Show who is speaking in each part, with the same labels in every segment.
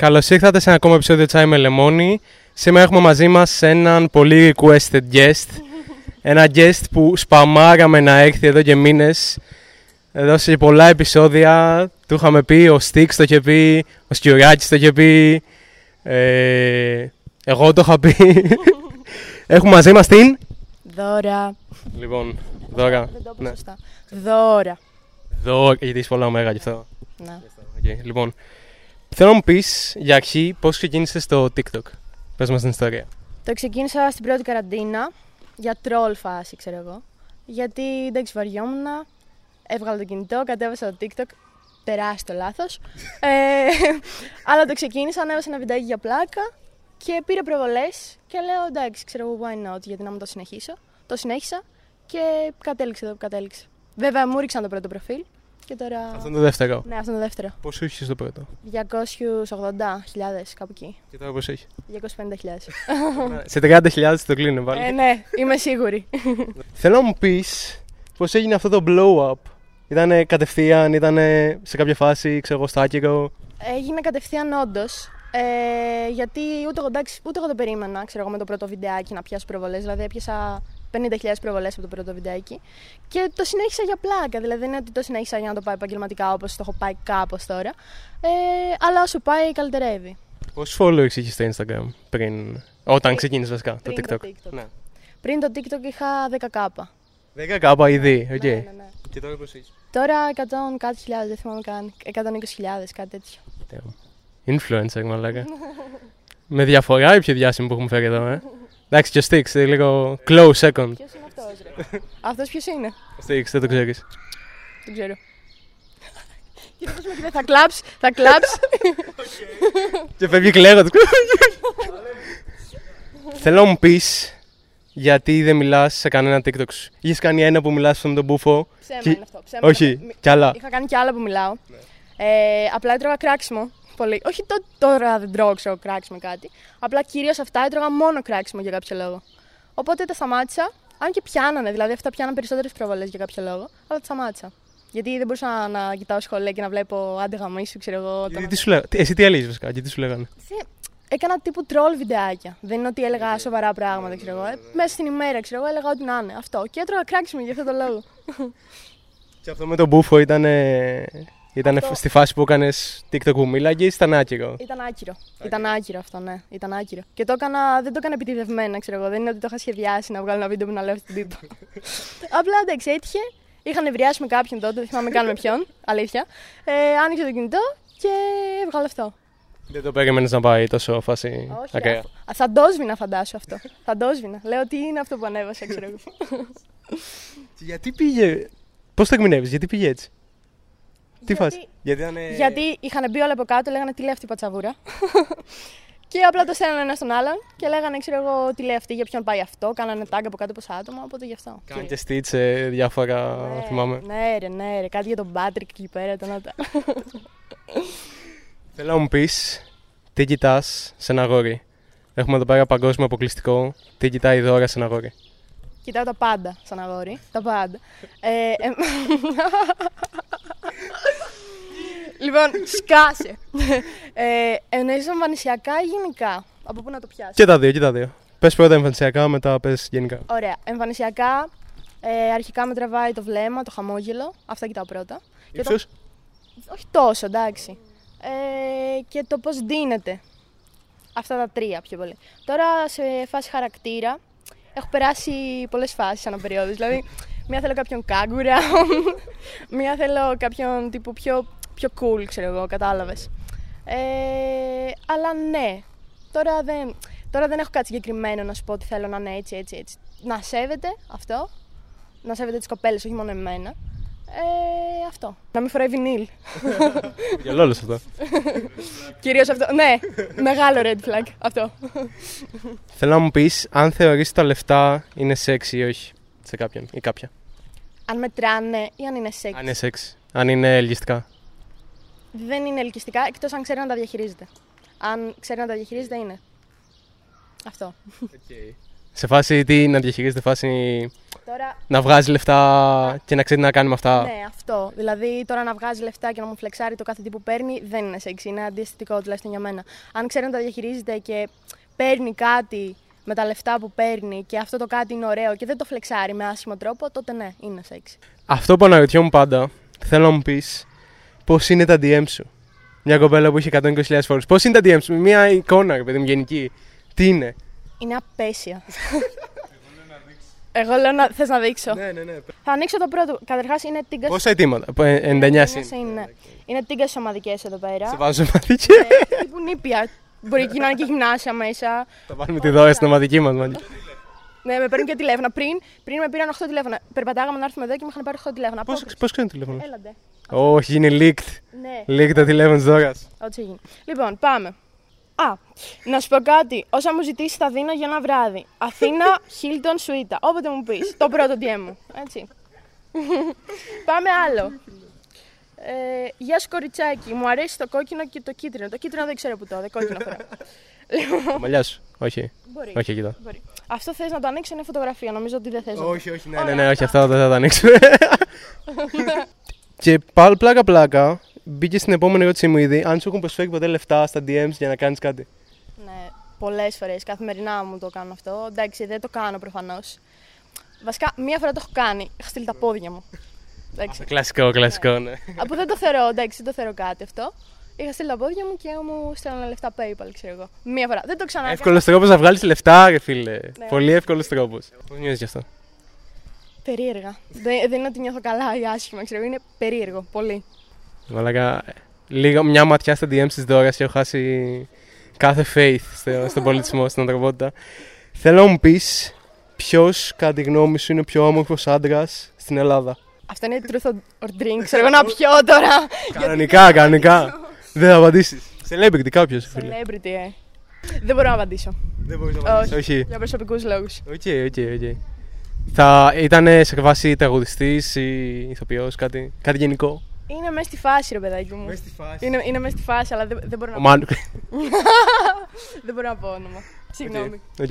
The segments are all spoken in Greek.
Speaker 1: Καλώς ήρθατε σε ένα ακόμα επεισόδιο Τσάι με Λεμόνι. Σήμερα έχουμε μαζί μας έναν πολύ requested guest. Ένα guest που σπαμάραμε να έρθει εδώ και μήνες. Εδώ σε πολλά επεισόδια του είχαμε πει, ο Στίξ το είχε πει, ο Σκιουράκης το είχε πει, ε, εγώ το είχα πει. έχουμε μαζί μας την.
Speaker 2: Δώρα.
Speaker 1: Λοιπόν, δώρα.
Speaker 2: Δεν το είπα
Speaker 1: Ναι.
Speaker 2: σωστά. Δώρα.
Speaker 1: Δώρα, γιατί είσαι πολλά ωμέγα γι' αυτό.
Speaker 2: Ναι.
Speaker 1: Οκ, λοιπόν, θέλω να μου πεις για αρχή πώς ξεκίνησες στο TikTok; Πες μας την ιστορία.
Speaker 2: Το ξεκίνησα στην πρώτη καραντίνα για τρόλ φάση, ξέρω εγώ. Γιατί εντάξει, βαριόμουν. Έβγαλα το κινητό, κατέβασα το TikTok. Τεράστιο λάθος. ε, αλλά το ξεκίνησα, ανέβασα ένα βιντεάκι για πλάκα και πήρε προβολές. Και λέω εντάξει, ξέρω εγώ, why not, γιατί να μην το συνεχίσω. Το συνέχισα και κατέληξε εδώ που κατέληξε. Βέβαια, μου ρίξαν το πρώτο προφίλ και τώρα.
Speaker 1: Αυτό είναι το δεύτερο.
Speaker 2: Ναι, αυτό είναι το δεύτερο.
Speaker 1: Πόσο είχε το πρώτο;
Speaker 2: 280.000, κάπου εκεί.
Speaker 1: Και τώρα πώ έχει;
Speaker 2: 250.000.
Speaker 1: Σε 30.000 το κλείνει πάλι.
Speaker 2: ε, ναι, είμαι σίγουρη.
Speaker 1: Θέλω να μου πεις πώς έγινε αυτό το blow up. Ήτανε κατευθείαν, ήταν σε κάποια φάση, ξέρω εγώ, στο άκυρο;
Speaker 2: Έγινε κατευθείαν όντως. Ε, γιατί ούτε εγώ, εντάξει, ούτε εγώ το περίμενα, ξέρω εγώ, με το πρώτο βιντεάκι να πιάσω προβολές. Δηλαδή, έπιασα 50.000 προβολές από το πρώτο βιντεάκι. Και το συνέχισα για πλάκα. Δηλαδή, δεν είναι ότι το συνέχισα για να το πάω επαγγελματικά όπως το έχω πάει κάπως τώρα. Ε, αλλά όσο πάει, καλυτερεύει.
Speaker 1: Πόσους followers είχες στο Instagram πριν. Όταν
Speaker 2: Πριν-
Speaker 1: ξεκίνησες βασικά το
Speaker 2: πριν
Speaker 1: TikTok.
Speaker 2: το TikTok;
Speaker 1: Ναι.
Speaker 2: Πριν το TikTok είχα 10k.
Speaker 1: 10 κάπα ήδη. οκ.
Speaker 2: Ναι, ναι, ναι.
Speaker 1: Και τώρα πόσους έχεις.
Speaker 2: Τώρα 100 κάτι χιλιάδες, δεν θυμάμαι καν. 120.000, κάτι τέτοιο.
Speaker 1: Influencer, μαλάκα. Με διαφορά ή πιο διάσημο που έχουμε φέρει εδώ, ε; Εντάξει, και ο Stix, ε, λίγο close second.
Speaker 2: Ποιος είναι αυτός, ρε; αυτός ποιος είναι;
Speaker 1: Stix, δεν το ξέρεις.
Speaker 2: Δεν ξέρω. Κοίτα πώς με κοιτάει, θα κλάψει, θα κλάψει.
Speaker 1: Και φεύγει κλαίγοντας. Θέλω να μου πεις γιατί δεν μιλάς σε κανένα TikTok σου. Είχες κάνει ένα που μιλάς στον τον μπούφο.
Speaker 2: Ψέμα
Speaker 1: Και-
Speaker 2: είναι αυτό. Ψέμα
Speaker 1: Όχι,
Speaker 2: είναι αυτό.
Speaker 1: κι άλλα.
Speaker 2: Είχα κάνει κι άλλα που μιλάω. Ε, απλά έτρωγα κράξιμο. Πολύ. Όχι το, τώρα δεν τρώω ξέρω, κράξιμο ή κάτι. Απλά κυρίως αυτά έτρωγα μόνο κράξιμο για κάποιο λόγο. Οπότε τα σταμάτησα. Αν και πιάνανε, δηλαδή αυτά πιάναν περισσότερες προβολέ για κάποιο λόγο. Αλλά τα σταμάτησα. Γιατί δεν μπορούσα να κοιτάω σχολεία και να βλέπω άντε γαμίσου, ξέρω εγώ.
Speaker 1: Γιατί
Speaker 2: τον-
Speaker 1: τι σου λέγανε; Εσύ τι έλεγες βασικά, γιατί τι σου λέγανε;
Speaker 2: Σε- Έκανα τύπου τρόλ βιντεάκια. Δεν είναι ότι έλεγα σοβαρά πράγματα, ξέρω εγώ. Ε, Μέσα στην ημέρα, ξέρω εγώ, έλεγα ό,τι να είναι. Αυτό. Και έτρωγα κράξιμο για αυτό το λόγο.
Speaker 1: Και αυτό με τον μπούφο ήταν. Ήταν
Speaker 2: Αυτό-
Speaker 1: στη φάση που έκανες TikTok που μίλαγες ή ήταν άκυρο.
Speaker 2: Ήταν άκυρο. Ήταν άκυρο αυτό, ναι. Ήταν άκυρο. Και το έκανα, δεν το έκανα επιτυδευμένα, ξέρω εγώ. Δεν είναι ότι το είχα σχεδιάσει να βγάλω ένα βίντεο που να λέω αυτή την τύπο. Απλά εντάξει, έτυχε. Είχα νευριάσει με κάποιον τότε, δεν θυμάμαι καν με ποιον. Αλήθεια. Ε, άνοιξε το κινητό και έβγαλε αυτό.
Speaker 1: Δεν το περίμενες να πάει τόσο φάση.
Speaker 2: Όχι.
Speaker 1: ακραία.
Speaker 2: αφού- Α, θα το σβήνα, φαντάσου αυτό. θα το σβήνα. Λέω τι είναι αυτό που ανέβασα, ξέρω εγώ.
Speaker 1: Και Γιατί πήγε. Πώς το ερμηνεύεις, γιατί πήγε έτσι; Τι
Speaker 2: Γιατί-
Speaker 1: φάση; Γιατί ήταν.
Speaker 2: Γιατί είχαν μπει όλα από κάτω, λέγανε τι λέει αυτή η πατσαβούρα. και απλά το στέλνανε ένα στον άλλον και λέγανε, ξέρω εγώ, τι λέει αυτή, για ποιον πάει αυτό. Κάνανε τάγκα από κάτω πόσα άτομα, οπότε γι' αυτό.
Speaker 1: Κάνει και στίτσε διάφορα.
Speaker 2: Ναι,
Speaker 1: θυμάμαι.
Speaker 2: Ναι, ρε, ναι, ρε. Κάτι για τον Πάτρικ εκεί πέρα. Τον... άτα.
Speaker 1: Θέλω να μου πεις τι κοιτάς σε ένα αγόρι; Έχουμε εδώ πέρα παγκόσμιο αποκλειστικό. Τι κοιτάει η δώρα σε ένα αγόρι;
Speaker 2: Κοιτάω τα πάντα σαν αγόρι. Τα πάντα. Ε, ε, λοιπόν, σκάσε. ε, εννοείς εμφανισιακά ή γενικά; Από πού να το πιάσει.
Speaker 1: Και τα δύο, και τα δύο. Πες πρώτα εμφανισιακά, μετά πες γενικά.
Speaker 2: Ωραία. Εμφανισιακά, ε, αρχικά με τραβάει το βλέμμα, το χαμόγελο. Αυτά κοιτάω πρώτα. Και το-
Speaker 1: Ύψος.
Speaker 2: Όχι τόσο, εντάξει. Ε, και το πώς δίνεται. Αυτά τα τρία πιο πολύ. Τώρα σε φάση χαρακτήρα έχω περάσει πολλές φάσεις ανά περίοδους. Δηλαδή, μία θέλω κάποιον κάγκουρα, μία θέλω κάποιον τύπου πιο, πιο cool, ξέρω εγώ, κατάλαβες. Ε, αλλά ναι, τώρα δεν, τώρα δεν έχω κάτι συγκεκριμένο να σου πω ότι θέλω να είναι έτσι, έτσι, έτσι. Να σέβεται αυτό, να σέβεται τις κοπέλες, όχι μόνο εμένα. Ε, αυτό. Να μην φοράει βινίλ.
Speaker 1: Για λόλο αυτό.
Speaker 2: Κυρίως αυτό. Ναι, μεγάλο red flag αυτό.
Speaker 1: Θέλω να μου πεις αν θεωρείς τα λεφτά είναι σεξ ή όχι σε κάποιον ή κάποια.
Speaker 2: αν μετράνε ή αν είναι σεξ.
Speaker 1: Αν είναι σεξ. Αν είναι ελκυστικά.
Speaker 2: Δεν είναι ελκυστικά εκτός αν ξέρει να τα διαχειρίζεται. Αν ξέρει να τα διαχειρίζεται είναι. Αυτό.
Speaker 1: Σε φάση τι να διαχειρίζεται, φάση
Speaker 2: Τώρα,
Speaker 1: να βγάζει λεφτά και να ξέρει τι να κάνει με αυτά.
Speaker 2: ναι, αυτό. Δηλαδή, τώρα να βγάζει λεφτά και να μου φλεξάρει το κάθε τι που παίρνει δεν είναι σεξι. Είναι αντιαισθητικό τουλάχιστον για μένα. Αν ξέρει να τα διαχειρίζεται και παίρνει κάτι με τα λεφτά που παίρνει και αυτό το κάτι είναι ωραίο και δεν το φλεξάρει με άσχημο τρόπο, τότε ναι, είναι σεξι.
Speaker 1: Αυτό που αναρωτιόμουν πάντα, θέλω να μου πεις πώς είναι τα DM σου; Μια κοπέλα που είχε 120.000 φορέ. Πώς είναι τα DM σου, μια εικόνα, ρε παιδί μου, γενική. Τι είναι;
Speaker 2: Είναι απέσια. Εγώ λέω να θες να δείξω;
Speaker 1: Ναι, ναι, ναι.
Speaker 2: Θα ανοίξω το πρώτο. Καταρχάς είναι τίγκα.
Speaker 1: Πόσα αιτήματα, από 99
Speaker 2: είναι.
Speaker 1: είναι.
Speaker 2: Είναι τίγκα ομαδικέ εδώ πέρα.
Speaker 1: Σε βάζω μαθήκε.
Speaker 2: Ε, τύπου νήπια. Μπορεί εκεί να είναι και γυμνάσια μέσα.
Speaker 1: Θα βάλουμε τη δώρα στην ομαδική μας. μάλλον.
Speaker 2: Ναι, με παίρνουν και τηλέφωνα. Πριν, πριν με πήραν 8 τηλέφωνα. Περπατάγαμε να έρθουμε εδώ και με είχαν πάρει 8 τηλέφωνα.
Speaker 1: Πώς,
Speaker 2: Απόκριση.
Speaker 1: πώς κάνει το τηλέφωνο.
Speaker 2: Έλαντε.
Speaker 1: Όχι, είναι leaked.
Speaker 2: Ναι,
Speaker 1: Leaked το τηλέφωνο της δώρας.
Speaker 2: ό,τι γίνει. Λοιπόν, πάμε. Α, να σου πω κάτι. Όσα μου ζητήσεις θα δίνω για ένα βράδυ. Αθήνα, Χίλτον, Σουίτα. Όποτε μου πεις. Το πρώτο DM μου. Έτσι. πάμε άλλο. Ε, γεια σου κοριτσάκι, μου αρέσει το κόκκινο και το κίτρινο. Το κίτρινο δεν ξέρω που το, δεν κόκκινο φορά. λοιπόν,
Speaker 1: Μαλλιά σου. Όχι.
Speaker 2: μπορεί.
Speaker 1: Όχι, εκεί εδώ.
Speaker 2: μπορεί. Αυτό θες να το ανοίξω, είναι φωτογραφία. Νομίζω ότι δεν θες. να-
Speaker 1: Όχι, όχι, ναι, ναι,
Speaker 2: Ωραία,
Speaker 1: ναι, όχι,
Speaker 2: αυτά.
Speaker 1: αυτό δεν θα το ανοίξουμε. και πάλι πλάκα πλάκα, μπήκε στην επόμενη ερώτησή μου ήδη, αν σου έχουν προσφέρει ποτέ λεφτά στα DMs για να κάνεις κάτι;
Speaker 2: Ναι, πολλές φορές. Καθημερινά μου το κάνω αυτό. Εντάξει, δεν το κάνω προφανώς. Βασικά, μία φορά το έχω κάνει. Έχω στείλει τα πόδια μου. Εντάξει.
Speaker 1: Κλασικό, κλασικό, ναι.
Speaker 2: Από δεν το θεωρώ, εντάξει, δεν το θεωρώ κάτι αυτό. Είχα στείλει τα πόδια μου και μου στέλνανε λεφτά PayPal, ξέρω εγώ. Μία φορά. Δεν το ξανά. έκανα.
Speaker 1: Εύκολος τρόπος να βγάλεις λεφτά, ρε φίλε.
Speaker 2: Ναι.
Speaker 1: Πολύ εύκολος τρόπος. Πώς νιώθεις γι' αυτό;
Speaker 2: Περίεργα. Δεν, δεν είναι ότι νιώθω καλά ή άσχημα, ξέρω. Είναι περίεργο. Πολύ.
Speaker 1: Μαλάκα, λίγο μια ματιά στα DMs της Δώρας και έχω χάσει κάθε faith στο, στον πολιτισμό, στην ανθρωπότητα. Θέλω να μου πεις ποιος, κατά τη γνώμη σου, είναι ο πιο όμορφος άντρας στην Ελλάδα.
Speaker 2: Αυτό είναι truth or drink. Ξέρω εγώ να πιω τώρα.
Speaker 1: Κανονικά, κανονικά. Δεν θα απαντήσεις. Celebrity κάποιος, φίλε.
Speaker 2: Celebrity, ε. Δεν μπορώ να απαντήσω.
Speaker 1: Δεν μπορείς να
Speaker 2: απαντήσεις.
Speaker 1: Όχι.
Speaker 2: Για προσωπικούς λόγους.
Speaker 1: OK, OK, OK. Θα ήταν σε φάση τραγουδιστής ή ηθοποιός, κάτι, κάτι γενικό;
Speaker 2: Είναι μέσα στη φάση, ρε παιδάκι μου.
Speaker 1: στη φάση.
Speaker 2: Είναι, είναι μέσα στη φάση, αλλά δεν, δεν μπορώ να
Speaker 1: Ο Μάνος.
Speaker 2: Δεν μπορώ να πω όνομα. Συγγνώμη.
Speaker 1: Οκ.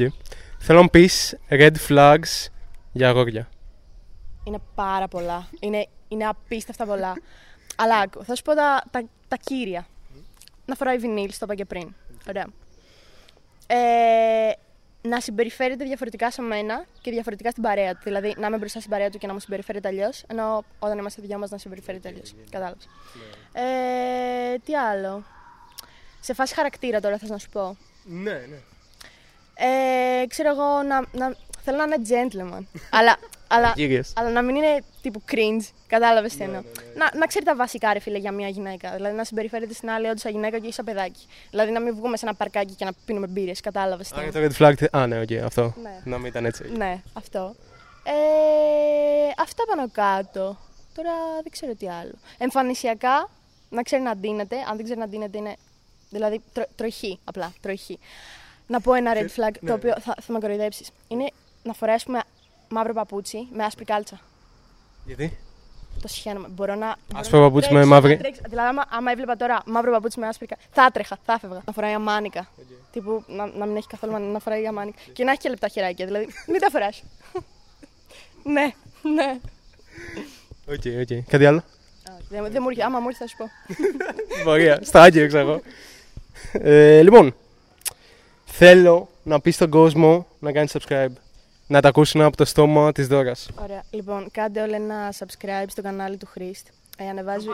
Speaker 1: Θέλω να μου πεις red flags για αγόρια.
Speaker 2: Είναι πάρα πολλά. Είναι, είναι απίστευτα πολλά. Αλλά άκου, θα σου πω τα, τα, τα κύρια. Να φοράει βινίλ, το είπα και πριν. Ωραία. Ε, να συμπεριφέρεται διαφορετικά σε μένα και διαφορετικά στην παρέα του. Δηλαδή να είμαι μπροστά στην παρέα του και να μου συμπεριφέρεται αλλιώς, ενώ όταν είμαστε δυο μας να συμπεριφέρεται αλλιώς. Κατάλαβες. Ε, τι άλλο. Σε φάση χαρακτήρα τώρα θες να σου πω.
Speaker 1: Ναι, ναι.
Speaker 2: Ε, ξέρω εγώ να, να, θέλω να είναι gentleman. αλλά, αλλά,
Speaker 1: Κύριε.
Speaker 2: αλλά να μην είναι τύπου cringe. Κατάλαβες τι εννοώ. Να, να ξέρει τα βασικά, ρε φίλε, για μια γυναίκα. Δηλαδή να συμπεριφέρεται στην άλλη όντως σαν γυναίκα και όχι σαν παιδάκι. Δηλαδή να μην βγούμε σε ένα παρκάκι και να πίνουμε μπύρες. Κατάλαβες τι
Speaker 1: Α, για
Speaker 2: εννοώ.
Speaker 1: το red flag. τι- Α, ναι, οκ, αυτό.
Speaker 2: Ναι.
Speaker 1: Να μην ήταν έτσι.
Speaker 2: Ναι, αυτό. Ε, αυτά πάνω κάτω. Τώρα δεν ξέρω τι άλλο. Εμφανισιακά, να ξέρει να ντύνεται. Αν δεν ξέρει να ντύνεται, είναι. Δηλαδή, τρο, τροχή, απλά. Τροχή. Να πω ένα red flag
Speaker 1: ναι.
Speaker 2: το οποίο θα, θα με κοροϊδέψεις. Είναι να φοράει, ας πούμε, μαύρο παπούτσι με άσπρη κάλτσα.
Speaker 1: Γιατί;
Speaker 2: Το συχαίνομαι. Μπορώ να.
Speaker 1: Άσπρο
Speaker 2: μπορώ να
Speaker 1: παπούτσι με
Speaker 2: τρέξω,
Speaker 1: μαύρη.
Speaker 2: να τρέξω. Δηλαδή, άμα, άμα έβλεπα τώρα μαύρο παπούτσι με άσπρη κάλτσα, θα έτρεχα, θα έφευγα. Να φοράει αμάνικα. Τύπου να, να μην έχει καθόλου μανι- να φοράει αμάνικα. Και να έχει και λεπτά χεράκια. Δηλαδή, μην τα φοράς. ναι, ναι.
Speaker 1: OK, OK. Κάτι άλλο;
Speaker 2: Δεν, δεν μου έρχεται. Άμα μου έρθει, θα σου πω.
Speaker 1: Πορεία. Στα άκυρα, ξέρω εγώ. Ε, λοιπόν, θέλω να πεις στον κόσμο να κάνει subscribe. Να τα ακούσουν από το στόμα της Δώρας.
Speaker 2: Ωραία. Λοιπόν, κάντε όλοι ένα subscribe στο κανάλι του Χρήστου. Ε, ανεβάζει...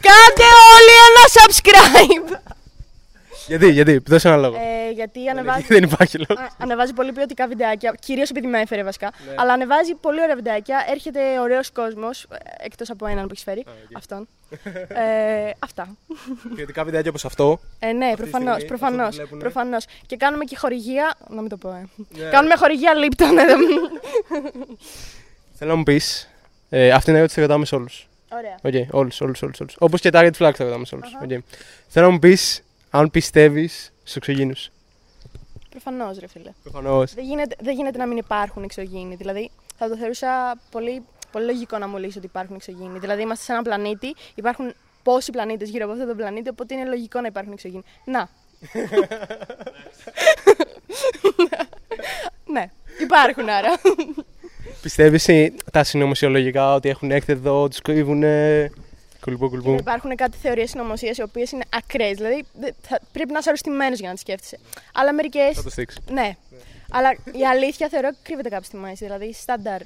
Speaker 2: Κάντε όλοι ένα subscribe!
Speaker 1: Γιατί, γιατί, δώσε ένα λόγο.
Speaker 2: ε, γιατί ανεβάζει...
Speaker 1: Δεν υπάρχει λόγος.
Speaker 2: Α, ανεβάζει πολύ ποιοτικά βιντεάκια, κυρίως επειδή με έφερε βασικά.
Speaker 1: Ναι.
Speaker 2: Αλλά ανεβάζει πολύ ωραία βιντεάκια. Έρχεται ωραίος κόσμος, εκτός από έναν που έχεις φέρει. Αυτόν. ε, αυτά.
Speaker 1: Ποιοτικά βιντεάκια όπως αυτό.
Speaker 2: Ε, ναι,
Speaker 1: Αυτή τη
Speaker 2: προφανώς.
Speaker 1: στιγμή,
Speaker 2: Προφανώς,
Speaker 1: αυτό που βλέπουνε.
Speaker 2: προφανώς. Και κάνουμε και χορηγία. Να μην το πω, ε.
Speaker 1: Ναι.
Speaker 2: Κάνουμε χορηγία Lipton. ε, δεν-
Speaker 1: Θέλω να μου πεις. Ε, αυτή είναι η ερώτηση που ρωτάμε σε όλους.
Speaker 2: Ωραία.
Speaker 1: Okay, όλους, όλους, όλους. Όπως και τα red flags θα ρωτάμε σε όλους. Okay. Θέλω να μου πεις αν πιστεύεις στους εξωγήνους.
Speaker 2: Προφανώς, ρε φίλε.
Speaker 1: Προφανώς.
Speaker 2: Δεν γίνεται, δεν γίνεται να μην υπάρχουν εξωγήινοι. Δηλαδή, θα το θεωρούσα πολύ, πολύ λογικό να μου λύσεις ότι υπάρχουν εξωγήινοι. Δηλαδή, είμαστε σε έναν πλανήτη, υπάρχουν πόσοι πλανήτες γύρω από αυτόν τον πλανήτη, οπότε είναι λογικό να υπάρχουν εξωγήινοι. Να. Υπάρχουν άρα.
Speaker 1: Πιστεύεις τα συνωμοσιολογικά ότι έχουν έρθει εδώ, τους κρύβουν. Κουλπού, κουλπού.
Speaker 2: Υπάρχουν κάτι θεωρίες συνωμοσίας οι οποίες είναι ακραίες. Δηλαδή δε- θα, πρέπει να είσαι αρρωστημένος για να τις σκέφτεσαι. Αλλά μερικέ.
Speaker 1: Θα το στήξεις.
Speaker 2: Ναι. Αλλά η αλήθεια θεωρώ ότι κρύβεται κάπου στη μέση. Δηλαδή, στάνταρ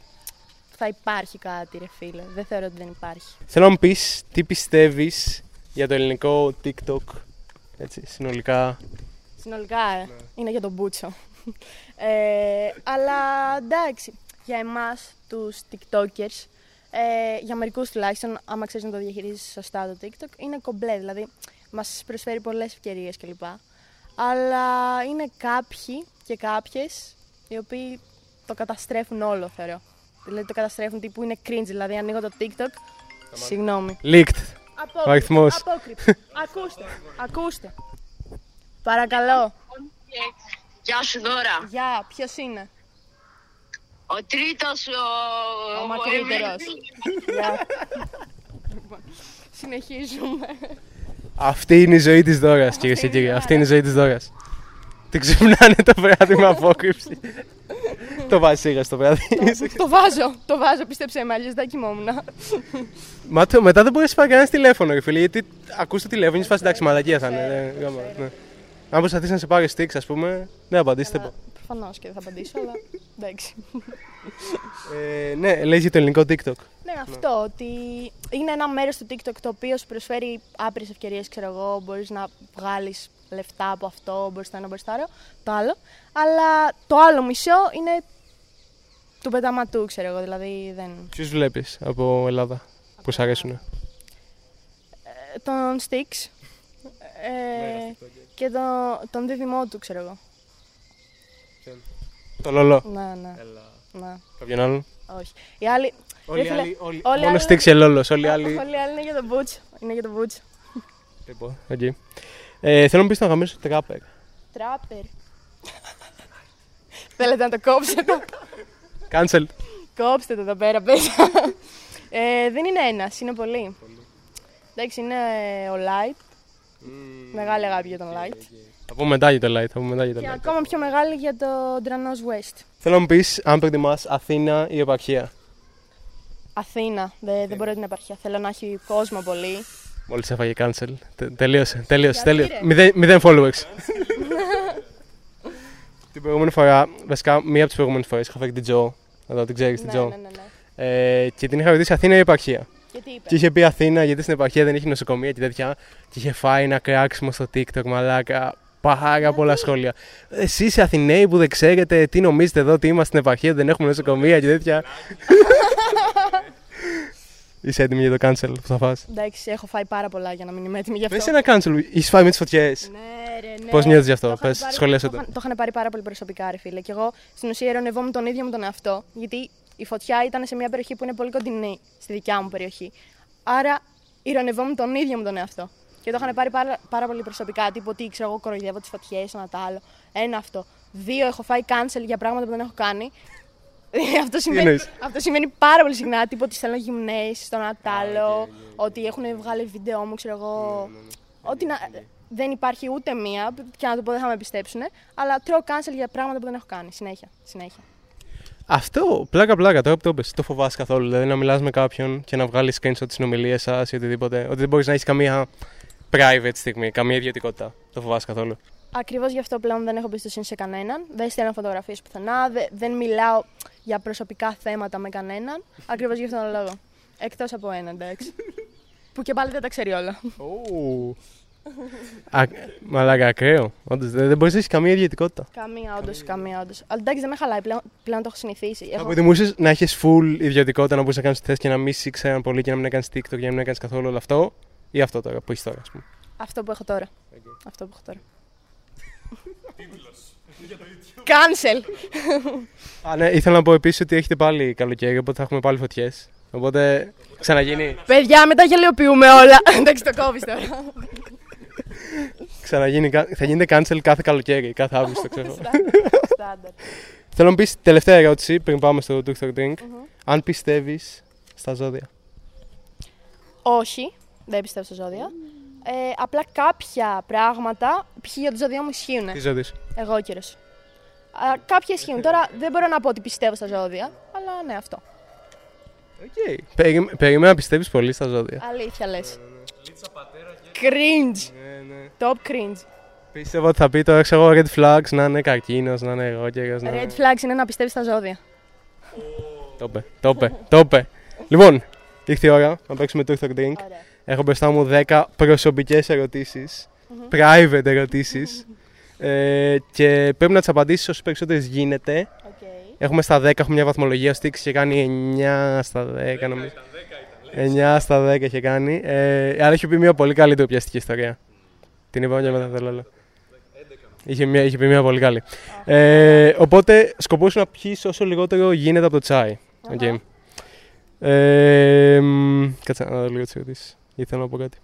Speaker 2: θα υπάρχει κάτι, ρε φίλε. Δεν θεωρώ ότι δεν υπάρχει.
Speaker 1: Θέλω να μου πεις τι πιστεύεις για το ελληνικό TikTok. Έτσι, συνολικά.
Speaker 2: Συνολικά ε, είναι για τον Μπούτσο. Ε, αλλά εντάξει, για εμάς τους TikTokers, ε, για μερικούς τουλάχιστον, άμα ξέρεις να το διαχειρίζεις σωστά το TikTok, είναι κομπλέ, δηλαδή μας προσφέρει πολλές ευκαιρίες κλπ. Αλλά είναι κάποιοι και κάποιες οι οποίοι το καταστρέφουν όλο, θεωρώ. Δηλαδή το καταστρέφουν τύπου είναι cringe, δηλαδή ανοίγω το TikTok, συγγνώμη.
Speaker 1: Leaked.
Speaker 2: Απόκρυψη.
Speaker 1: αριθμός.
Speaker 2: Απόκρυψη. ακούστε, ακούστε. Παρακαλώ.
Speaker 3: Γεια σου δώρα.
Speaker 2: Γεια, ποιος είναι;
Speaker 3: Ο τρίτος ο...
Speaker 2: Ο μακρύτερος. Γεια. Λοιπόν, Συνεχίζουμε.
Speaker 1: Αυτή είναι η ζωή της δώρας, κυρίες και κύριοι. Αυτή είναι η ζωή της δώρας. Την ξυπνάνε το βράδυ με απόκρυψη. το βάζει σίγα στο βράδυ.
Speaker 2: το βάζω, το βάζω, πίστεψέ με, αλλιώς δεν κοιμόμουν.
Speaker 1: Μα το, μετά δεν μπορείς να πάρεις κανένα τηλέφωνο, ρε φίλε. Γιατί ακούς το τηλέφωνο, είσαι φάση εντάξει, μαλακία θα είναι. δεν- γάμα, ναι. Αν προσπαθήσει να σε πάρεις στίξ, ας πούμε, δεν απαντήσεις τίποτα.
Speaker 2: Προφανώς και δεν θα απαντήσω, αλλά εντάξει.
Speaker 1: Ε, ναι, λέει για το ελληνικό TikTok.
Speaker 2: Ναι, αυτό ότι είναι ένα μέρος του TikTok το οποίο σου προσφέρει άπειρες ευκαιρίες, ξέρω εγώ, μπορείς να βγάλεις λεφτά από αυτό, μπορείς το ένα, μπορείς το άλλο, το άλλο. Αλλά το άλλο μισό είναι του πεταματού, ξέρω εγώ, δηλαδή δεν...
Speaker 1: Ποιους βλέπεις από Ελλάδα που σου αρέσουν;
Speaker 2: Ε, τον Styx ε, και τον, τον δίδυμό του, ξέρω εγώ.
Speaker 1: Τον Λόλο.
Speaker 2: Ναι, ναι, ναι,
Speaker 1: Κάποιον άλλον;
Speaker 2: όχι. Οι άλλοι...
Speaker 1: Όλοι
Speaker 2: Ρε
Speaker 1: οι
Speaker 2: φίλε,
Speaker 1: άλλοι. όλοι-
Speaker 2: όλοι οι
Speaker 1: Μόνο
Speaker 2: άλλοι-
Speaker 1: Styx και Λόλος. Όλοι οι άλλοι.
Speaker 2: Όλοι οι άλλοι είναι για τον μπούτσο. Είναι για τον μπούτσο.
Speaker 1: Λοιπόν, οκ. Ε, θέλω να μου πεις τον αγαπημένο σου trapper.
Speaker 2: Trapper. Θέλετε να το κόψετε.
Speaker 1: Cancel.
Speaker 2: Κόψτε το εδώ πέρα, πες. ε, δεν είναι ένας, είναι πολλοί. Εντάξει, είναι ε, ο Light. Μεγάλη αγάπη για τον Light.
Speaker 1: Θα πούμε μετά για το light. Θα πούμε μετά για το
Speaker 2: Και
Speaker 1: light.
Speaker 2: ακόμα πιο μεγάλη για το Dranos West.
Speaker 1: Θέλω να μου πεις αν προτιμάς Αθήνα ή επαρχία;
Speaker 2: Αθήνα, δεν, δεν μπορώ την επαρχία. Θέλω να έχει κόσμο πολύ.
Speaker 1: Μόλις έφαγε cancel. Τε- τελείωσε. Τελείωσε.
Speaker 2: Γιατί,
Speaker 1: τελείωσε.
Speaker 2: ρε;
Speaker 1: Μηδέν, μηδέν followers. την προηγούμενη φορά, βασικά μία από τις προηγούμενες φορές είχα φέρει την Τζο. Εδώ την ξέρεις την
Speaker 2: ναι,
Speaker 1: Τζο.
Speaker 2: ναι, ναι, ναι.
Speaker 1: Ε, και την είχα ρωτήσει Αθήνα ή επαρχία;
Speaker 2: Και τι είπε;
Speaker 1: Και είχε πει Αθήνα γιατί στην επαρχία δεν έχει νοσοκομεία και τέτοια. Και είχε φάει ένα κράξιμο στο TikTok, μαλάκα. Πάρα πολλά σχόλια. Εσείς οι Αθηναίοι που δεν ξέρετε τι νομίζετε εδώ, ότι είμαστε στην επαρχία, δεν έχουμε νοσοκομεία και τέτοια. Είσαι έτοιμη για το cancel που θα φας;
Speaker 2: Εντάξει, έχω φάει πάρα πολλά για να μην είμαι έτοιμη γι' αυτό.
Speaker 1: Πες ένα cancel, είσαι φάει με τις φωτιές.
Speaker 2: Ναι, ρε, ναι.
Speaker 1: Πώς νιώθεις γι' αυτό;
Speaker 2: Το είχαν
Speaker 1: Πες,
Speaker 2: πάρει-
Speaker 1: σχολίασε
Speaker 2: το.
Speaker 1: το.
Speaker 2: είχαν- Το είχαν πάρει πάρα πολύ προσωπικά, ρε φίλε. Και εγώ στην ουσία ειρωνευόμουν τον ίδιο μου τον εαυτό. Γιατί η φωτιά ήταν σε μια περιοχή που είναι πολύ κοντινή στη δικιά μου περιοχή. Άρα ειρωνευόμουν τον ίδιο μου τον εαυτό. Και το είχαν πάρει πάρα, πάρα πολύ προσωπικά. Τύπου ότι ξέρω εγώ κοροϊδεύω τις φωτιές, ένα το άλλο. Ένα αυτό. Δύο, έχω φάει cancel για πράγματα που δεν έχω κάνει. αυτό, συμβαίνει,
Speaker 1: εννοείς;
Speaker 2: αυτό συμβαίνει πάρα πολύ συχνά. Τύπου ότι στέλνω γυμνές στο ένα τ' άλλο. Ότι έχουν βγάλει βίντεο μου, ξέρω εγώ. Ότι να, δεν υπάρχει ούτε μία, και να το πω δεν θα με πιστέψουν, αλλά τρώω cancel για πράγματα που δεν έχω κάνει. Συνέχεια. συνέχεια.
Speaker 1: Αυτό, πλάκα πλάκα, τώρα που το πες, το φοβάσαι καθόλου. Δηλαδή να μιλάς με κάποιον και να βγάλεις screenshot της συνομιλίας σας ή οτιδήποτε. Ότι δεν μπορείς να έχεις καμία private στιγμή, καμία ιδιωτικότητα. Το φοβάσαι καθόλου.
Speaker 2: Ακριβώς γι' αυτό πλέον δεν έχω εμπιστοσύνη σε κανέναν. Δεν στέλνω φωτογραφίες πουθενά. δε- δεν μιλάω για προσωπικά θέματα με κανέναν. Ακριβώς γι' αυτόν τον λόγο. Εκτός από ένα, εντάξει. που και πάλι δεν τα ξέρει όλα.
Speaker 1: Ου. Α, Μαλάκα, ακραίο. Όντως, δεν, δεν μπορείς να έχεις καμία ιδιωτικότητα.
Speaker 2: καμία, όντως, καμία, όντως. Αλλά εντάξει, δεν με χαλάει πλέον, πλέον το έχω συνηθίσει.
Speaker 1: Θα
Speaker 2: Έχω...
Speaker 1: προτιμούσες να έχεις full ιδιωτικότητα, να μπορείς να κάνεις ό,τι θε και να μην σε ξέραν πολύ και να μην έκανες TikTok και να μην έκανες καθόλου όλο αυτό; Ή αυτό τώρα που έχεις τώρα, ας πούμε.
Speaker 2: Αυτό που έχω τώρα. Αυτό που έχω τώρα. Cancel!
Speaker 1: Α, ναι, ήθελα να πω επίσης ότι έχετε πάλι καλοκαίρι, οπότε θα έχουμε πάλι φωτιές. Οπότε ξαναγίνει,
Speaker 2: Παιδιά, μετά γελιοποιούμε όλα. εντάξει, το κόβεις τώρα.
Speaker 1: ξαναγίνει, κα- θα γίνεται cancel κάθε καλοκαίρι, κάθε Αύγουστο, ξέρω.
Speaker 2: Στάνταρ.
Speaker 1: Θέλω να πεις τελευταία ερώτηση πριν πάμε στο Truth or Drink. Αν πιστεύεις στα ζώδια.
Speaker 2: Όχι, δεν πιστεύω στα ζώδια. Ε, απλά κάποια πράγματα, π.χ. για το ζώδιο μου ισχύουν.
Speaker 1: Τι ζώδιος;
Speaker 2: Εγώ καιρό. Α, κάποια ισχύουν. Τώρα δεν μπορώ να πω ότι πιστεύω στα ζώδια, αλλά ναι, αυτό.
Speaker 1: Οκ. Περι- Περίμενα να πιστεύεις πολύ στα ζώδια;
Speaker 2: Αλήθεια λες. Cringe.
Speaker 1: Ναι, ναι.
Speaker 2: Top cringe.
Speaker 1: Πίστευα ότι θα πει τώρα ξέρω εγώ red flags να είναι καρκίνος, να είναι αιγόκερως. Να...
Speaker 2: Red flags είναι να πιστεύεις στα ζώδια.
Speaker 1: Το είπε, το είπε, το είπε. Λοιπόν, ήρθε η ώρα να παίξουμε Truth or Drink.
Speaker 2: Ωραία.
Speaker 1: Έχω μπροστά μου 10 προσωπικές ερωτήσεις, private ερωτήσεις ε, και πρέπει να τις απαντήσεις όσο περισσότερες γίνεται.
Speaker 2: Okay.
Speaker 1: Έχουμε στα 10, έχουμε μια βαθμολογία, ο Styx είχε κάνει 9 στα 10 νομίζω. 9 στα 10 είχε κάνει, ε, αλλά είχε πει μια πολύ καλή ντροπιαστική ιστορία. Την είπαμε και μετά θέλω λέω. Είχε, μια, είχε πει μια πολύ καλή. Ε, οπότε σκοπός σου να πιεις όσο λιγότερο γίνεται από το τσάι. ΟΚ.
Speaker 2: Αχα.
Speaker 1: Ε, μ, κάτσε να δω λίγο τις ερωτήσεις. Ήθελα να πω κάτι.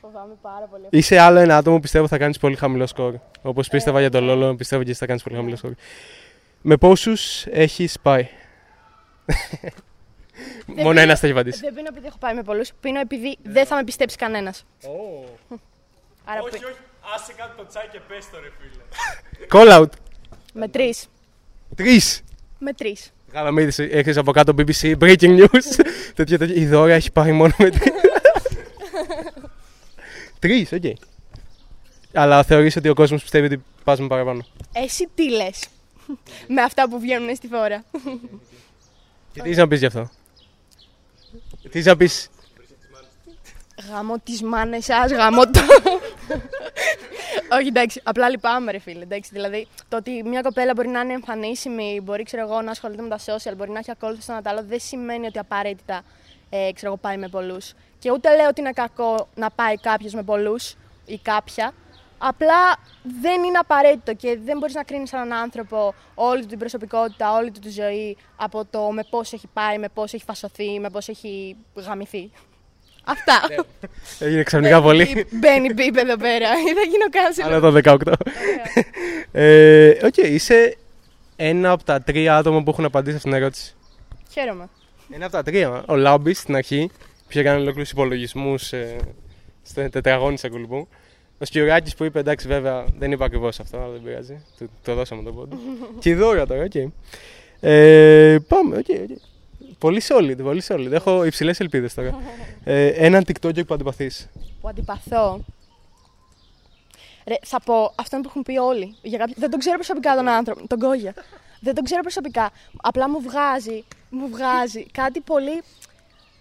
Speaker 2: Φοβάμαι πάρα πολύ.
Speaker 1: Είσαι άλλο ένα άτομο που πιστεύω θα κάνεις πολύ χαμηλό σκορ. Όπως πίστευα για τον Λόλο, πιστεύω και εσύ θα κάνεις πολύ χαμηλό σκορ. Με πόσους έχεις πάει; Μόνο ένας θα έχει απαντήσει.
Speaker 2: Δεν πίνω επειδή έχω πάει με πολλούς. Πίνω επειδή δεν θα με πιστέψει κανένας. Άρα πι-
Speaker 1: όχι, άσε κάτω το τσάι και πες το ρε φίλε. Call out.
Speaker 2: με τρεις.
Speaker 1: Τρεις.
Speaker 2: Με τρεις.
Speaker 1: Γαλαμίδης, έχεις από κάτω BBC, breaking news. τέτοια, τέτοια. Η Δώρα έχει πάει μόνο με τρεις. Τρεις, ΟΚ. Αλλά θεωρείς ότι ο κόσμος πιστεύει ότι πας με παραπάνω;
Speaker 2: Εσύ τι λες; με αυτά που βγαίνουν στη φόρα.
Speaker 1: Και τι είσαι να πεις γι' αυτό; Τι είσαι να πεις;
Speaker 2: Γαμώ τις μάνες σας, γαμώ το. Όχι, εντάξει, απλά λυπάμαι, ρε φίλε. Εντάξει, δηλαδή, το ότι μια κοπέλα μπορεί να είναι εμφανίσιμη, μπορεί ξέρω εγώ, να ασχολείται με τα social, μπορεί να έχει ακόλουθο στον άλλο, δεν σημαίνει ότι απαραίτητα ε, ξέρω εγώ, πάει με πολλούς. Και ούτε λέω ότι είναι κακό να πάει κάποιος με πολλούς ή κάποια. Απλά δεν είναι απαραίτητο και δεν μπορείς να κρίνεις έναν άνθρωπο όλη του την προσωπικότητα, όλη του τη ζωή από το με πόσους έχει πάει, με πόσους έχει φασωθεί, με πόσους έχει γαμηθεί. Αυτά.
Speaker 1: Έγινε ξαφνικά πολύ.
Speaker 2: Μπαίνει μπίπ εδώ πέρα. Ή θα γίνω cancel.
Speaker 1: Αλλά το 18. Ε, ΟΚ, είσαι ένα από τα τρία άτομα που έχουν απαντήσει αυτήν την ερώτηση.
Speaker 2: Χαίρομαι.
Speaker 1: Ένα από τα τρία. Ο Λάμπης στην αρχή, που είχε κάνει ολόκληρους υπολογισμούς ε, στο τετραγώνι τη Ακουλπού. Ο Σκιουράκης που είπε εντάξει, βέβαια δεν είπα ακριβώς αυτό, αλλά δεν πειράζει. Του το δώσαμε το πόντο. και η Δώρα τώρα, ΟΚ. Ε, πάμε, ΟΚ, ΟΚ. Πολύ solid, πολύ solid. Έχω υψηλές ελπίδες τώρα. ε, έναν TikToker που αντιπαθείς.
Speaker 2: Που αντιπαθώ. Ρε, θα πω αυτόν που έχουν πει όλοι. Για κάποιο... Δεν τον ξέρω προσωπικά τον άνθρωπο, τον Κόγια. Δεν τον ξέρω προσωπικά. Απλά μου βγάζει, μου βγάζει κάτι πολύ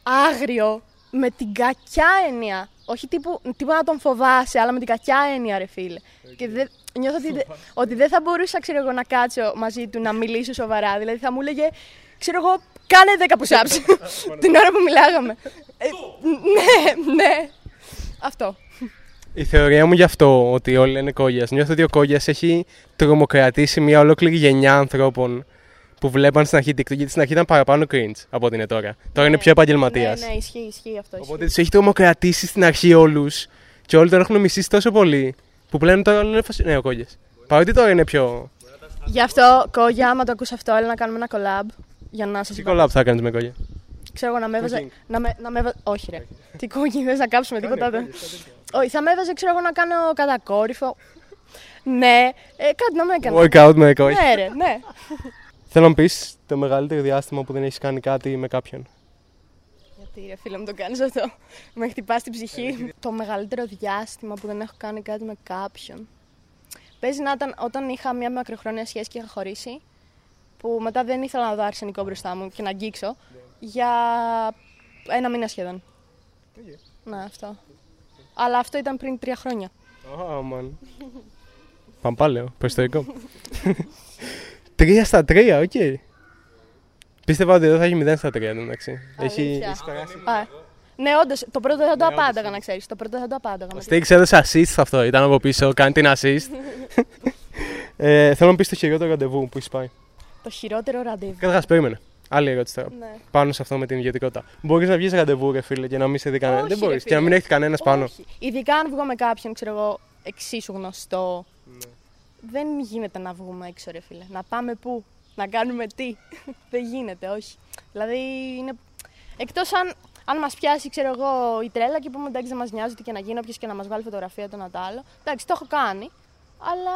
Speaker 2: άγριο με την κακιά έννοια. Όχι τύπου, τύπου να τον φοβάσαι, αλλά με την κακιά έννοια, ρε φίλε. Και δεν, νιώθω ότι, δε- ότι δεν θα μπορούσα, ξέρω εγώ, να κάτσω μαζί του να μιλήσω σοβαρά. Δηλαδή θα μου έλεγε, ξέρω εγώ, κάνε 10 push-ups την ώρα που μιλάγαμε. Ε, ναι, ναι. Αυτό.
Speaker 1: Η θεωρία μου γι' αυτό ότι όλοι λένε κόγιας. Νιώθω ότι ο κόγιας έχει τρομοκρατήσει μια ολόκληρη γενιά ανθρώπων που βλέπαν στην αρχή TikTok. Γιατί στην αρχή ήταν παραπάνω cringe από ό,τι είναι τώρα. Τώρα είναι πιο επαγγελματίας.
Speaker 2: Ναι, ναι, ισχύει, ισχύει αυτό. ισχύει.
Speaker 1: Οπότε τους έχει τρομοκρατήσει στην αρχή όλους και όλοι τον έχουν μισήσει τόσο πολύ που πλέον τώρα όλοι είναι φασι... Ναι, ο κόγιας. Παρότι τώρα είναι πιο.
Speaker 2: Γι' αυτό, Κόγια, άμα το ακούς αυτό, έλα να κάνουμε ένα collab. Για να σας
Speaker 1: Τι
Speaker 2: είπα.
Speaker 1: collab θα κάνεις με κόγια.
Speaker 2: Ξέρω εγώ να με έβαζε.
Speaker 1: Cooking.
Speaker 2: Να με, να με έβα- Όχι, ρε. Τι κούκκι, θες να κάψουμε τίποτα. δεν. Όχι, θα με έβαζε, ξέρω εγώ, να κάνω κατακόρυφο. Ναι, ε, κάτι να με έκανε.
Speaker 1: Workout με κόγια.
Speaker 2: Ναι, ρε, ναι.
Speaker 1: Θέλω να πεις το μεγαλύτερο διάστημα που δεν έχεις κάνει κάτι με κάποιον.
Speaker 2: Γιατί ρε φίλε μου το κάνεις αυτό. Με χτυπάς την ψυχή. το μεγαλύτερο διάστημα που δεν έχω κάνει κάτι με κάποιον. Παίζει να ήταν όταν είχα μια μακροχρόνια σχέση και είχα χωρίσει. Που μετά δεν ήθελα να δω αρσενικό μπροστά μου και να αγγίξω. Για ένα μήνα σχεδόν. Ναι, αυτό. Αλλά αυτό ήταν πριν τρία χρόνια.
Speaker 1: Oh, man. Παμπάλαιο, προϊστορικό. Τρία στα τρία, ΟΚ. Πίστευα ότι εδώ θα έχει 0 στα 3 εντάξει. Έχει,
Speaker 2: Αλήθεια.
Speaker 1: έχει περάσει.
Speaker 2: Α, ναι, όντως, το πρώτο δεν το απάνταγα να ξέρεις. Το πρώτο δεν το απάνταγα.
Speaker 1: Ο Στίξ έδωσε assist σε αυτό, ήταν από πίσω, κάνει την assist. ε, θέλω να πεις το χειρότερο ραντεβού που έχεις πάει.
Speaker 2: Το χειρότερο ραντεβού.
Speaker 1: Καταρχάς, περίμενε. Άλλη ερώτηση τώρα.
Speaker 2: Ναι.
Speaker 1: Πάνω σε αυτό με την ιδιωτικότητα. Μπορείς να βγεις ραντεβού, ρε φίλε, και να μην σε δει κανένα.
Speaker 2: Όχι,
Speaker 1: Δεν
Speaker 2: ρε
Speaker 1: μπορείς.
Speaker 2: φίλε.
Speaker 1: Και να μην έχεις κανένας πάνω.
Speaker 2: Όχι. Ειδικά αν βγω με κάποιον, ξέρω εγώ, εξίσου γνωστό.
Speaker 1: Ναι.
Speaker 2: Δεν γίνεται να βγούμε έξω, ρε φίλε. Να πάμε πού, να κάνουμε τι; Δεν γίνεται, όχι. Δηλαδή είναι. Εκτός αν, αν μας πιάσει, ξέρω εγώ, η τρέλα και πούμε εντάξει, δεν μας νοιάζει τι και να γίνει, όποιο και να μας βάλει φωτογραφία το ένα το άλλο. Εντάξει, το έχω κάνει. Αλλά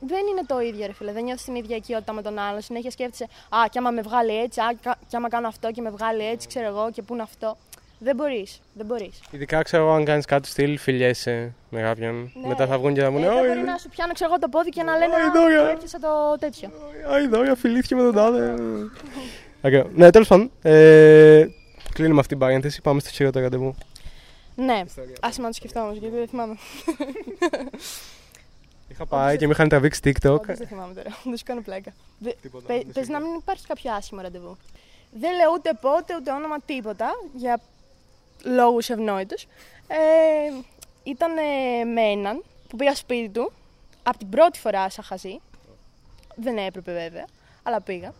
Speaker 2: δεν είναι το ίδιο, ρε φίλε. Δεν νιώθεις την ίδια οικειότητα με τον άλλον. Συνέχεια σκέφτεσαι, Α, κι άμα με βγάλει έτσι, Α, κα- κι άμα κάνω αυτό και με βγάλει έτσι, ξέρω εγώ, και πού είναι αυτό. Δεν μπορείς. Δεν μπορείς.
Speaker 1: Ειδικά ξέρω εγώ αν κάνεις κάτι στυλ, φιλιέσαι με κάποιον. Μετά θα βγουν και θα μου
Speaker 2: Ε,
Speaker 1: πούνε
Speaker 2: δεν
Speaker 1: «Ω,
Speaker 2: μπορεί να σου πιάνω, ξέρω εγώ, το πόδι και να λένε
Speaker 1: Ω,
Speaker 2: Α,
Speaker 1: Ιδόγια».
Speaker 2: το έπιασα το τέτοιο.
Speaker 1: Α, η Δόρια φιλήθηκε με τον τάδε. Ακραίο. Ναι, τέλος πάντων. Ε, κλείνουμε αυτή την παρένθεση. Πάμε στο χειρότερο ραντεβού.
Speaker 2: Ναι, άσε να το σκεφτώ όμω, γιατί δεν θυμάμαι.
Speaker 1: Είχα πάει και με είχαν τραβήξει TikTok.
Speaker 2: Όντως δεν θυμάμαι τώρα. Δεν σου κάνω πλάκα. Δε-
Speaker 1: Τίποτα,
Speaker 2: πε-
Speaker 1: δεν
Speaker 2: Πες
Speaker 1: σου
Speaker 2: να μην υπάρχει κάποιο άσχημο ραντεβού. Δεν λέω ούτε πότε, ούτε όνομα, τίποτα. Για λόγους ευνόητους. Ε, ήταν ε, με έναν που πήγα σπίτι του. Από την πρώτη φορά σαν χαζή. Δεν έπρεπε βέβαια, αλλά πήγα.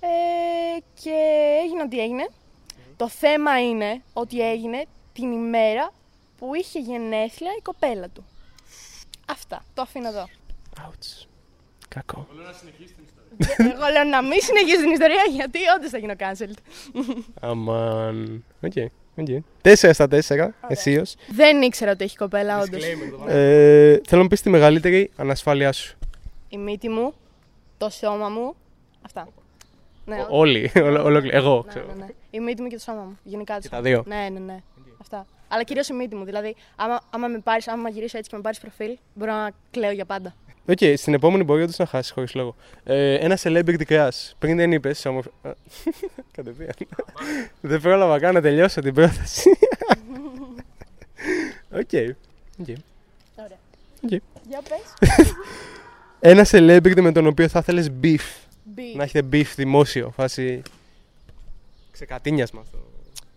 Speaker 2: Ε, και έγινε ό,τι έγινε. Το θέμα είναι ότι έγινε την ημέρα που είχε γενέθλια η κοπέλα του. Αυτά. Το αφήνω εδώ.
Speaker 1: Ouch. Κακό.
Speaker 2: Εγώ λέω να μην συνεχίσει την ιστορία γιατί όντως θα γίνω cancelled.
Speaker 1: Αμάν. ΟΚ. ΟΚ. Τέσσερα στα τέσσερα. Εσείως.
Speaker 2: Δεν ήξερα ότι έχει κοπέλα, όντως.
Speaker 1: Ε, θέλω να μου πεις τη μεγαλύτερη ανασφάλειά σου.
Speaker 2: Η μύτη μου, το σώμα μου. Αυτά. Ναι,
Speaker 1: Ο- Όλοι. Ολο- ολόκληρη. Εγώ.
Speaker 2: ναι,
Speaker 1: ξέρω.
Speaker 2: ναι, ναι. Η μύτη μου και το σώμα μου. Γενικά το
Speaker 1: Και τα
Speaker 2: σώμα.
Speaker 1: δύο.
Speaker 2: Ναι, ναι, ναι. Αυτά. Αλλά κυρίως η μύτη μου. Δηλαδή, άμα, άμα με πάρεις, άμα γυρίσω έτσι και με πάρεις προφίλ, μπορώ να κλαίω για πάντα.
Speaker 1: ΟΚ, στην επόμενη μπορεί όντως να χάσεις χωρίς λόγο. Ε, ένα celebrity crush. Πριν δεν είπες. Όμορφη... Α, Κατευθείαν. δεν πρόλαβα καν να τελειώσω την πρόταση. ΟΚ. ΟΚ.
Speaker 2: Ωραία.
Speaker 1: ΟΚ.
Speaker 2: Για πες.
Speaker 1: Ένα celebrity με τον οποίο θα ήθελε beef.
Speaker 2: Beef.
Speaker 1: Να έχετε beef δημόσιο. Φάση. Ξεκατίνιασμα αυτό.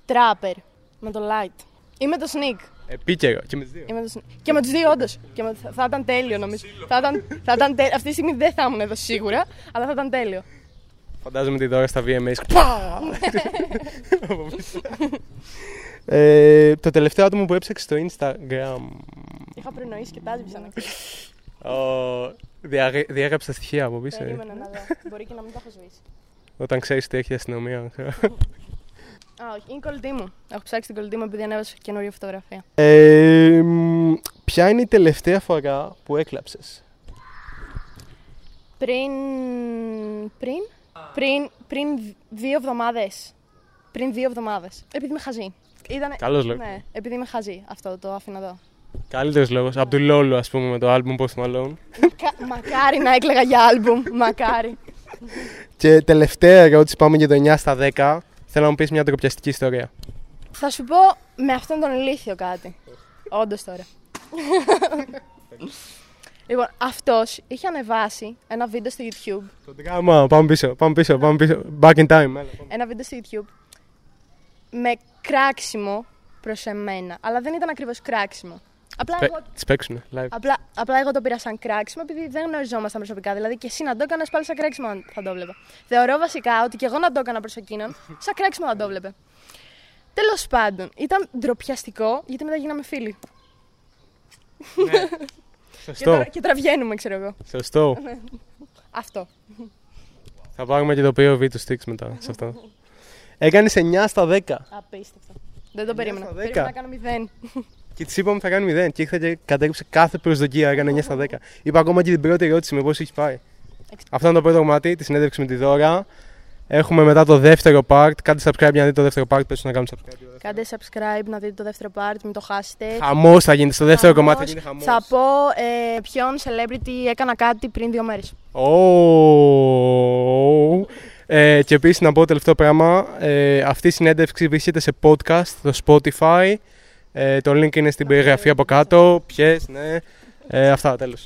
Speaker 2: Τράπερ. Με τον Light. Ή με τον Sneak.
Speaker 1: Επίκαιρο. Και με τις δύο.
Speaker 2: Ή με τον Sneak. Και με τους δύο, όντως. Θα, θα ήταν τέλειο νομίζω. θα ήταν, θα ήταν τέλειο. Αυτή τη στιγμή δεν θα ήμουν εδώ σίγουρα, αλλά θα ήταν τέλειο.
Speaker 1: Φαντάζομαι τη Δώρα στα VMAs. Πα! Από πίσω. ε, το τελευταίο άτομο που έψαξε στο Instagram.
Speaker 2: Είχα προνοήσει και τα έσβησα να ξέρω.
Speaker 1: Ο... διαγε- Διέγραψε τα στοιχεία από πίσω. ε.
Speaker 2: Περίμενα να δω. Μπορεί και να μην τα έχω σβήσει.
Speaker 1: Όταν ξέρεις τι έχει η αστυνομία. Ξέρω.
Speaker 2: Α, όχι, είναι η κολλητή μου. Έχω ψάξει την κολλητή μου επειδή ανέβασε καινούργια φωτογραφία.
Speaker 1: ε, μ, ποια είναι η τελευταία φορά που έκλαψες;
Speaker 2: Πριν. Πριν. Πριν, πριν δύο εβδομάδες. Πριν δύο εβδομάδες. Επειδή είμαι χαζή. Ήτανε...
Speaker 1: Καλός λόγος.
Speaker 2: Ναι, επειδή είμαι χαζή. Αυτό το αφήνω εδώ.
Speaker 1: Καλύτερος λόγος. Από του Λόλου, ας πούμε, με το album Post Malone.
Speaker 2: Κα- Μακάρι να έκλαιγα για άλμπουμ. Μακάρι.
Speaker 1: Και τελευταία ερώτηση, πάμε για το 9 στα 10. Θέλω να μου πεις μια τροπιαστική ιστορία.
Speaker 2: Θα σου πω με αυτόν τον ηλίθιο κάτι. Όντως τώρα. λοιπόν, αυτός είχε ανεβάσει ένα βίντεο στο YouTube.
Speaker 1: Το δράμα, πάμε πίσω, πάμε πίσω, πάμε πίσω. Back in time. Έλα, πάμε.
Speaker 2: Ένα βίντεο στο YouTube με κράξιμο προς εμένα. Αλλά δεν ήταν ακριβώς κράξιμο. Απλά εγώ,
Speaker 1: Τις παίξουνε, live.
Speaker 2: απλά, απλά εγώ το πήρα σαν κράξιμο επειδή δεν γνωριζόμασταν προσωπικά. Δηλαδή και εσύ να το έκανες πάλι σαν κράξιμο θα το βλέπα. Θεωρώ βασικά ότι και εγώ να το έκανα προς εκείνον, σαν κράξιμο θα το βλέπε. Τέλος πάντων, ήταν ντροπιαστικό γιατί μετά γίναμε φίλοι. Και,
Speaker 1: Σωστό,
Speaker 2: τώρα, και τώρα βγαίνουμε, ξέρω εγώ.
Speaker 1: σωστό.
Speaker 2: Αυτό.
Speaker 1: Θα πάρουμε και το POV του Sticks μετά σε αυτό. Έκανες 9 στα 10.
Speaker 2: Απίστευτο. Δεν το περίμενα.
Speaker 1: στα
Speaker 2: Περίμενα
Speaker 1: δέκα.
Speaker 2: να κάνω 0.
Speaker 1: Και της είπαμε θα κάνει 0. Και ήρθε και κατέγραψε κάθε προσδοκία. Έκανε 9 στα 10. Είπα ακόμα και την πρώτη ερώτηση με πώς έχει πάει. Αυτό είναι το πρώτο κομμάτι, τη συνέντευξη με τη Δώρα. Έχουμε μετά το δεύτερο part. Κάντε subscribe για να δείτε το δεύτερο part. Πες τους να κάνουν subscribe.
Speaker 2: Κάντε subscribe να δείτε το δεύτερο part, μην το χάσετε.
Speaker 1: Χαμός θα γίνει. Στο δεύτερο
Speaker 2: Χαμός.
Speaker 1: κομμάτι θα γίνει χαμός.
Speaker 2: Θα πω ε, ποιον celebrity έκανα κάτι πριν δύο μέρες.
Speaker 1: Ε, και επίσης να πω τελευταίο πράγμα. Ε, αυτή η συνέντευξη βρίσκεται σε podcast στο Spotify. Ε, το link είναι στην περιγραφή από κάτω. Ποιες, ναι. Ε, αυτά, τέλος.